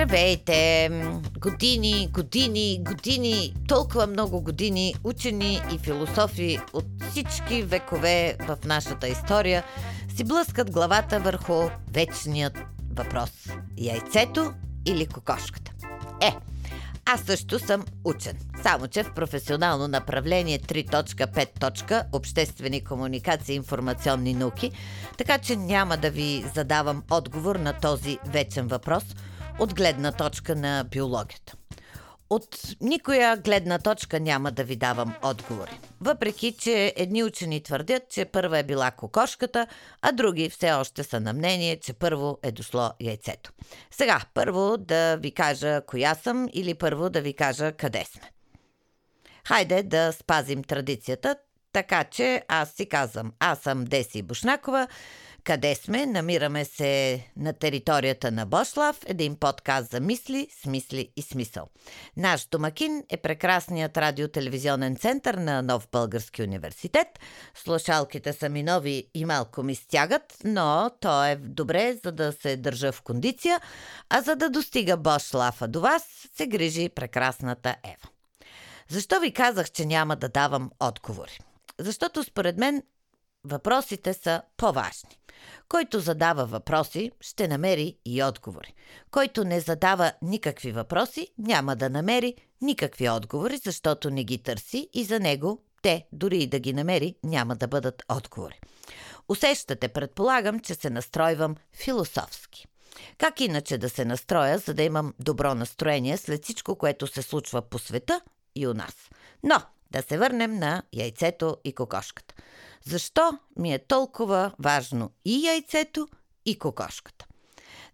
Здравейте! Години, години, години, толкова много години учени и философи от всички векове в нашата история си блъскат главата върху вечният въпрос. Яйцето или кокошката? Е, аз също съм учен. Само, че в професионално направление 3.5. Обществени комуникации и информационни науки, така че няма да ви задавам отговор на този вечен въпрос от гледна точка на биологията. От никоя гледна точка няма да ви давам отговори. Въпреки, че едни учени твърдят, че първа е била кокошката, а други все още са на мнение, че първо е дошло яйцето. Сега, първо да ви кажа коя съм или първо да ви кажа къде сме. Хайде да спазим традицията, така че аз си казвам, аз съм Деси Бушнакова, къде сме? Намираме се на територията на Бошлав, един подкаст за мисли, смисли и смисъл. Наш домакин е прекрасният радиотелевизионен център на Нов Български университет. Слушалките са ми нови и малко ми стягат, но то е добре, за да се държа в кондиция, а за да достига Бошлафа до вас, се грижи прекрасната Ева. Защо ви казах, че няма да давам отговори? Защото според мен въпросите са по-важни. Който задава въпроси, ще намери и отговори. Който не задава никакви въпроси, няма да намери никакви отговори, защото не ги търси и за него те, дори и да ги намери, няма да бъдат отговори. Усещате, предполагам, че се настройвам философски. Как иначе да се настроя, за да имам добро настроение след всичко, което се случва по света и у нас? Но да се върнем на яйцето и кокошката. Защо ми е толкова важно и яйцето, и кокошката?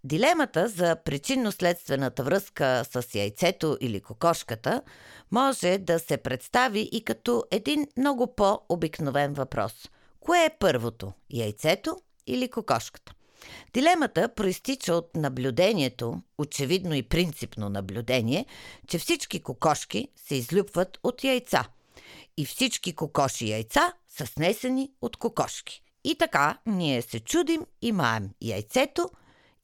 Дилемата за причинно-следствената връзка с яйцето или кокошката може да се представи и като един много по-обикновен въпрос. Кое е първото – яйцето или кокошката? Дилемата проистича от наблюдението, очевидно и принципно наблюдение, че всички кокошки се излюпват от яйца – и всички кокоши яйца са снесени от кокошки. И така ние се чудим и маем яйцето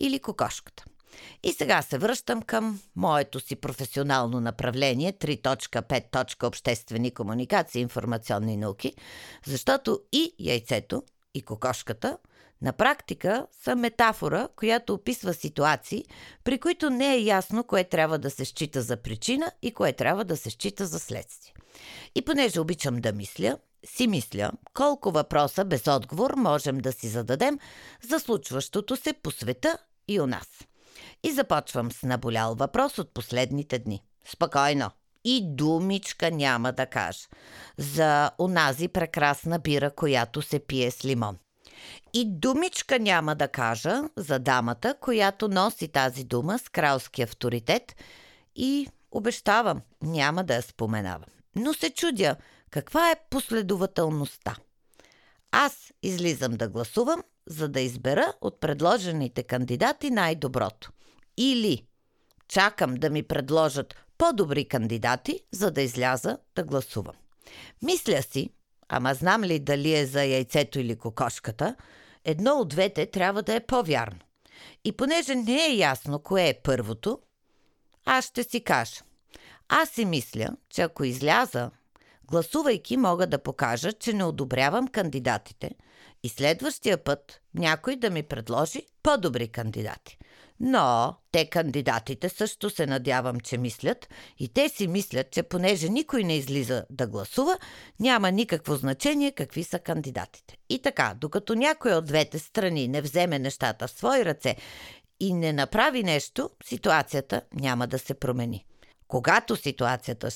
или кокошката. И сега се връщам към моето си професионално направление 3.5. Обществени комуникации и информационни науки, защото и яйцето, и кокошката на практика са метафора, която описва ситуации, при които не е ясно кое трябва да се счита за причина и кое трябва да се счита за следствие. И понеже обичам да мисля, си мисля колко въпроса без отговор можем да си зададем за случващото се по света и у нас. И започвам с наболял въпрос от последните дни. Спокойно. И думичка няма да кажа за онази прекрасна бира, която се пие с лимон. И думичка няма да кажа за дамата, която носи тази дума с кралски авторитет и обещавам, няма да я споменавам. Но се чудя, каква е последователността? Аз излизам да гласувам, за да избера от предложените кандидати най-доброто. Или чакам да ми предложат по-добри кандидати, за да изляза да гласувам. Мисля си, ама знам ли дали е за яйцето или кокошката, едно от двете трябва да е по-вярно. И понеже не е ясно кое е първото, аз ще си кажа – аз си мисля, че ако изляза, гласувайки мога да покажа, че не одобрявам кандидатите и следващия път някой да ми предложи по-добри кандидати. Но те кандидатите също се надявам, че мислят и те си мислят, че понеже никой не излиза да гласува, няма никакво значение какви са кандидатите. И така, докато някой от двете страни не вземе нещата в свои ръце и не направи нещо, ситуацията няма да се промени. Когато ситуацията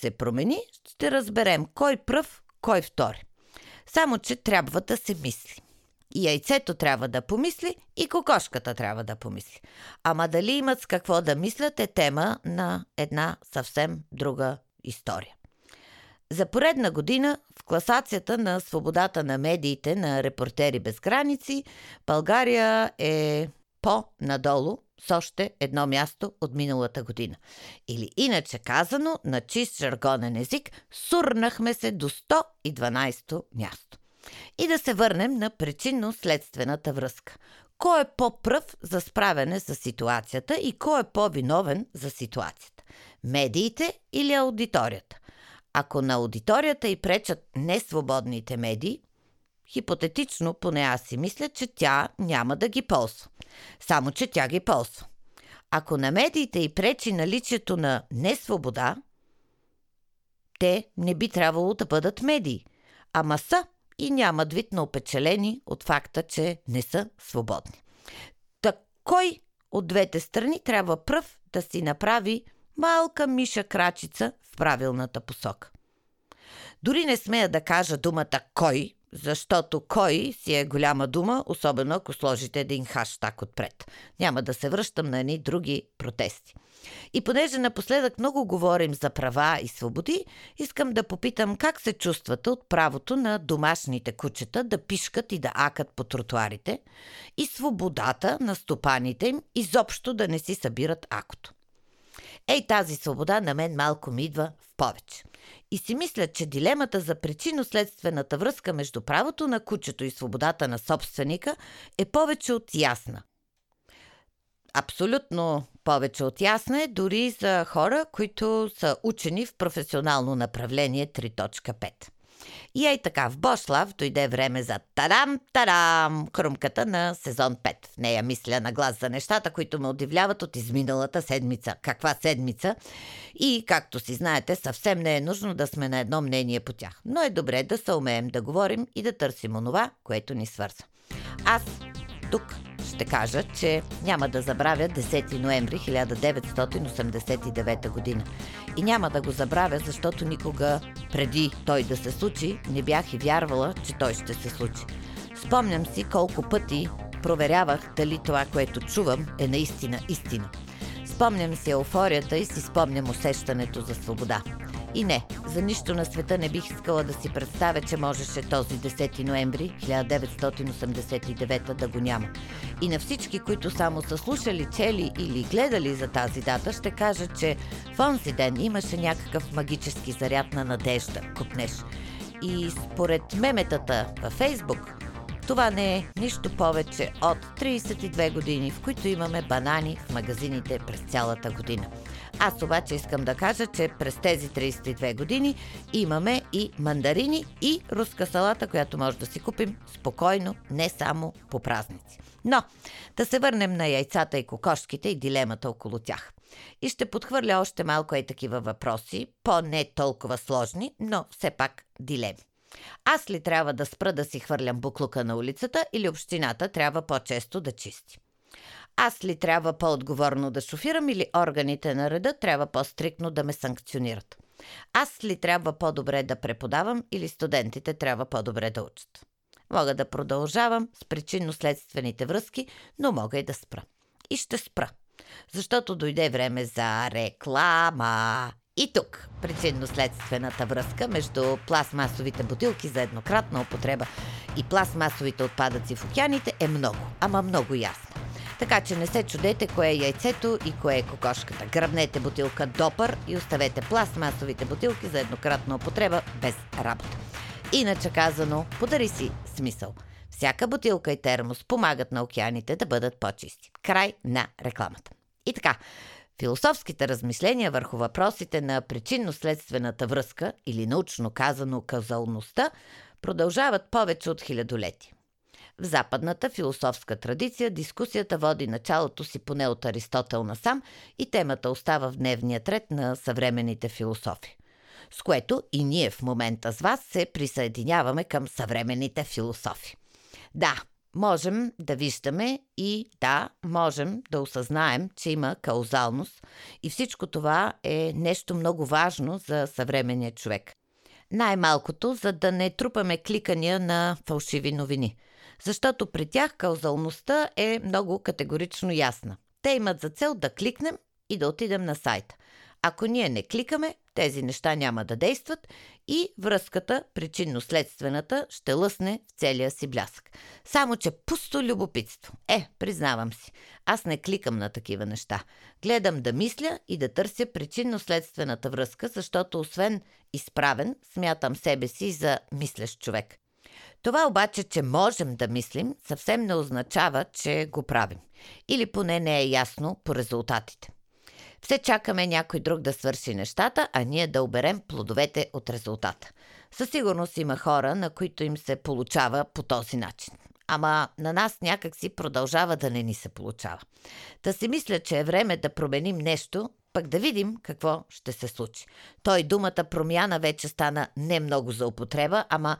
се промени, ще разберем кой пръв, кой втори. Само, че трябва да се мисли. И яйцето трябва да помисли, и кокошката трябва да помисли. Ама дали имат с какво да мислят е тема на една съвсем друга история. За поредна година в класацията на свободата на медиите на Репортери без граници България е по-надолу с още едно място от миналата година. Или иначе казано, на чист жаргонен език, сурнахме се до 112 място. И да се върнем на причинно-следствената връзка. кой е по-пръв за справяне с ситуацията и кой е по-виновен за ситуацията? Медиите или аудиторията? Ако на аудиторията и пречат несвободните медии, хипотетично, поне аз си мисля, че тя няма да ги ползва. Само, че тя ги ползва. Ако на медиите и пречи наличието на несвобода, те не би трябвало да бъдат медии, ама са и нямат вид на опечелени от факта, че не са свободни. Так кой от двете страни трябва пръв да си направи малка миша крачица в правилната посока? Дори не смея да кажа думата кой, защото кой си е голяма дума, особено ако сложите един хаштаг отпред. Няма да се връщам на едни други протести. И понеже напоследък много говорим за права и свободи, искам да попитам как се чувствате от правото на домашните кучета да пишкат и да акат по тротуарите и свободата на стопаните им изобщо да не си събират акото. Ей, тази свобода на мен малко ми идва в повече. И си мисля, че дилемата за причинно-следствената връзка между правото на кучето и свободата на собственика е повече от ясна. Абсолютно повече от ясна е дори за хора, които са учени в професионално направление 3.5. И ей така, в Бошлав дойде време за тарам-тарам, хрумката на сезон 5. В нея мисля на глас за нещата, които ме удивляват от изминалата седмица. Каква седмица? И, както си знаете, съвсем не е нужно да сме на едно мнение по тях. Но е добре да се умеем да говорим и да търсим онова, което ни свързва. Аз тук ще кажа, че няма да забравя 10 ноември 1989 година. И няма да го забравя, защото никога преди той да се случи, не бях и вярвала, че той ще се случи. Спомням си колко пъти проверявах дали това, което чувам, е наистина истина. Спомням си еуфорията и си спомням усещането за свобода. И не, за нищо на света не бих искала да си представя, че можеше този 10 ноември 1989 да го няма. И на всички, които само са слушали, чели или гледали за тази дата, ще кажа, че в онзи ден имаше някакъв магически заряд на надежда, купнеш. И според меметата във Фейсбук, това не е нищо повече от 32 години, в които имаме банани в магазините през цялата година. Аз обаче искам да кажа, че през тези 32 години имаме и мандарини и руска салата, която може да си купим спокойно, не само по празници. Но да се върнем на яйцата и кокошките и дилемата около тях. И ще подхвърля още малко и такива въпроси, по-не толкова сложни, но все пак дилеми. Аз ли трябва да спра да си хвърлям буклука на улицата или общината трябва по-често да чисти? Аз ли трябва по-отговорно да шофирам или органите на реда трябва по-стрикно да ме санкционират? Аз ли трябва по-добре да преподавам или студентите трябва по-добре да учат? Мога да продължавам с причинно-следствените връзки, но мога и да спра. И ще спра. Защото дойде време за реклама. И тук причинно-следствената връзка между пластмасовите бутилки за еднократна употреба и пластмасовите отпадъци в океаните е много, ама много ясна. Така че не се чудете кое е яйцето и кое е кокошката. Гръбнете бутилка допър и оставете пластмасовите бутилки за еднократна употреба без работа. Иначе казано, подари си смисъл. Всяка бутилка и термос помагат на океаните да бъдат по-чисти. Край на рекламата. И така, философските размисления върху въпросите на причинно-следствената връзка или научно казано казалността продължават повече от хилядолетия. В западната философска традиция дискусията води началото си поне от Аристотел насам и темата остава в дневния ред на съвременните философи. С което и ние в момента с вас се присъединяваме към съвременните философи. Да, можем да виждаме и да, можем да осъзнаем, че има каузалност и всичко това е нещо много важно за съвременния човек. Най-малкото, за да не трупаме кликания на фалшиви новини – защото при тях каузалността е много категорично ясна. Те имат за цел да кликнем и да отидем на сайта. Ако ние не кликаме, тези неща няма да действат и връзката, причинно-следствената, ще лъсне в целия си блясък. Само, че пусто любопитство. Е, признавам си, аз не кликам на такива неща. Гледам да мисля и да търся причинно-следствената връзка, защото освен изправен, смятам себе си за мислещ човек. Това обаче, че можем да мислим, съвсем не означава, че го правим. Или поне не е ясно по резултатите. Все чакаме някой друг да свърши нещата, а ние да оберем плодовете от резултата. Със сигурност има хора, на които им се получава по този начин. Ама на нас някак си продължава да не ни се получава. Та си мисля, че е време да променим нещо, пък да видим какво ще се случи. Той думата промяна вече стана не много за употреба, ама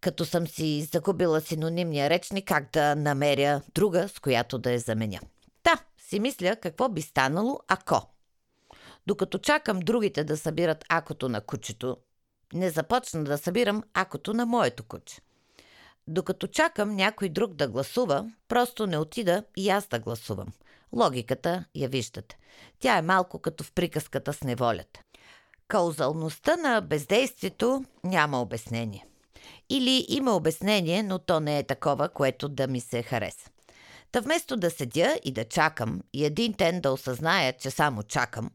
като съм си загубила синонимния речник, как да намеря друга, с която да я заменя. Си мисля какво би станало, ако. Докато чакам другите да събират акото на кучето, не започна да събирам акото на моето куче. Докато чакам някой друг да гласува, просто не отида и аз да гласувам. Логиката я виждате. Тя е малко като в приказката с неволята. Каузалността на бездействието няма обяснение. Или има обяснение, но то не е такова, което да ми се хареса. Та вместо да седя и да чакам и един ден да осъзная, че само чакам,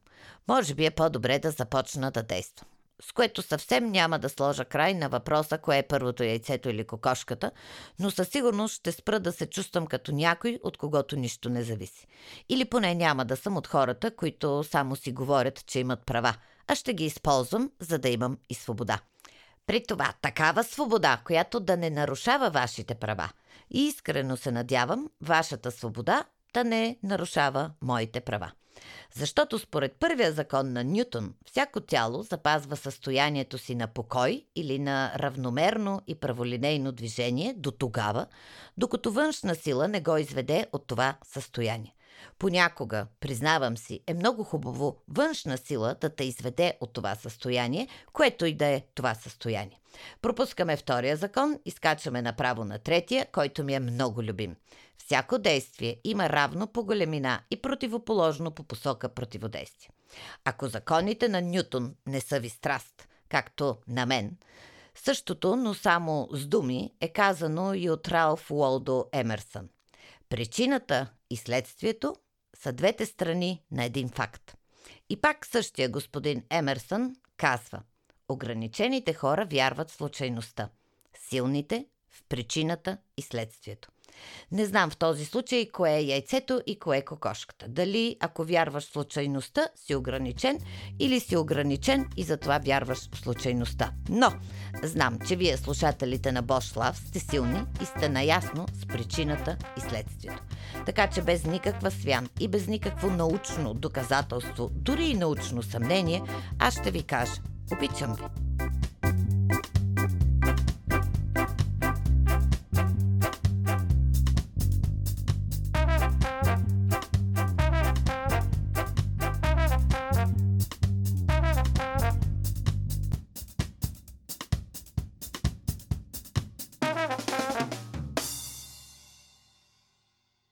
може би е по-добре да започна да действам. С което съвсем няма да сложа край на въпроса, кое е първото яйцето или кокошката, но със сигурност ще спра да се чувствам като някой, от когото нищо не зависи. Или поне няма да съм от хората, които само си говорят, че имат права, а ще ги използвам, за да имам и свобода. При това такава свобода, която да не нарушава вашите права. И искрено се надявам вашата свобода да не нарушава моите права. Защото според първия закон на Нютон, всяко тяло запазва състоянието си на покой или на равномерно и праволинейно движение до тогава, докато външна сила не го изведе от това състояние. Понякога, признавам си, е много хубаво външна сила да те изведе от това състояние, което и да е това състояние. Пропускаме втория закон и скачаме направо на третия, който ми е много любим. Всяко действие има равно по големина и противоположно по посока противодействие. Ако законите на Нютон не са ви страст, както на мен, същото, но само с думи, е казано и от Ралф Уолдо Емерсън. Причината и следствието са двете страни на един факт. И пак същия господин Емерсън казва Ограничените хора вярват в случайността, силните в причината и следствието. Не знам в този случай кое е яйцето и кое е кокошката. Дали, ако вярваш в случайността, си ограничен или си ограничен и затова вярваш в случайността. Но, знам, че вие, слушателите на Бош Лав, сте силни и сте наясно с причината и следствието. Така че без никаква свян и без никакво научно доказателство, дори и научно съмнение, аз ще ви кажа – обичам ви.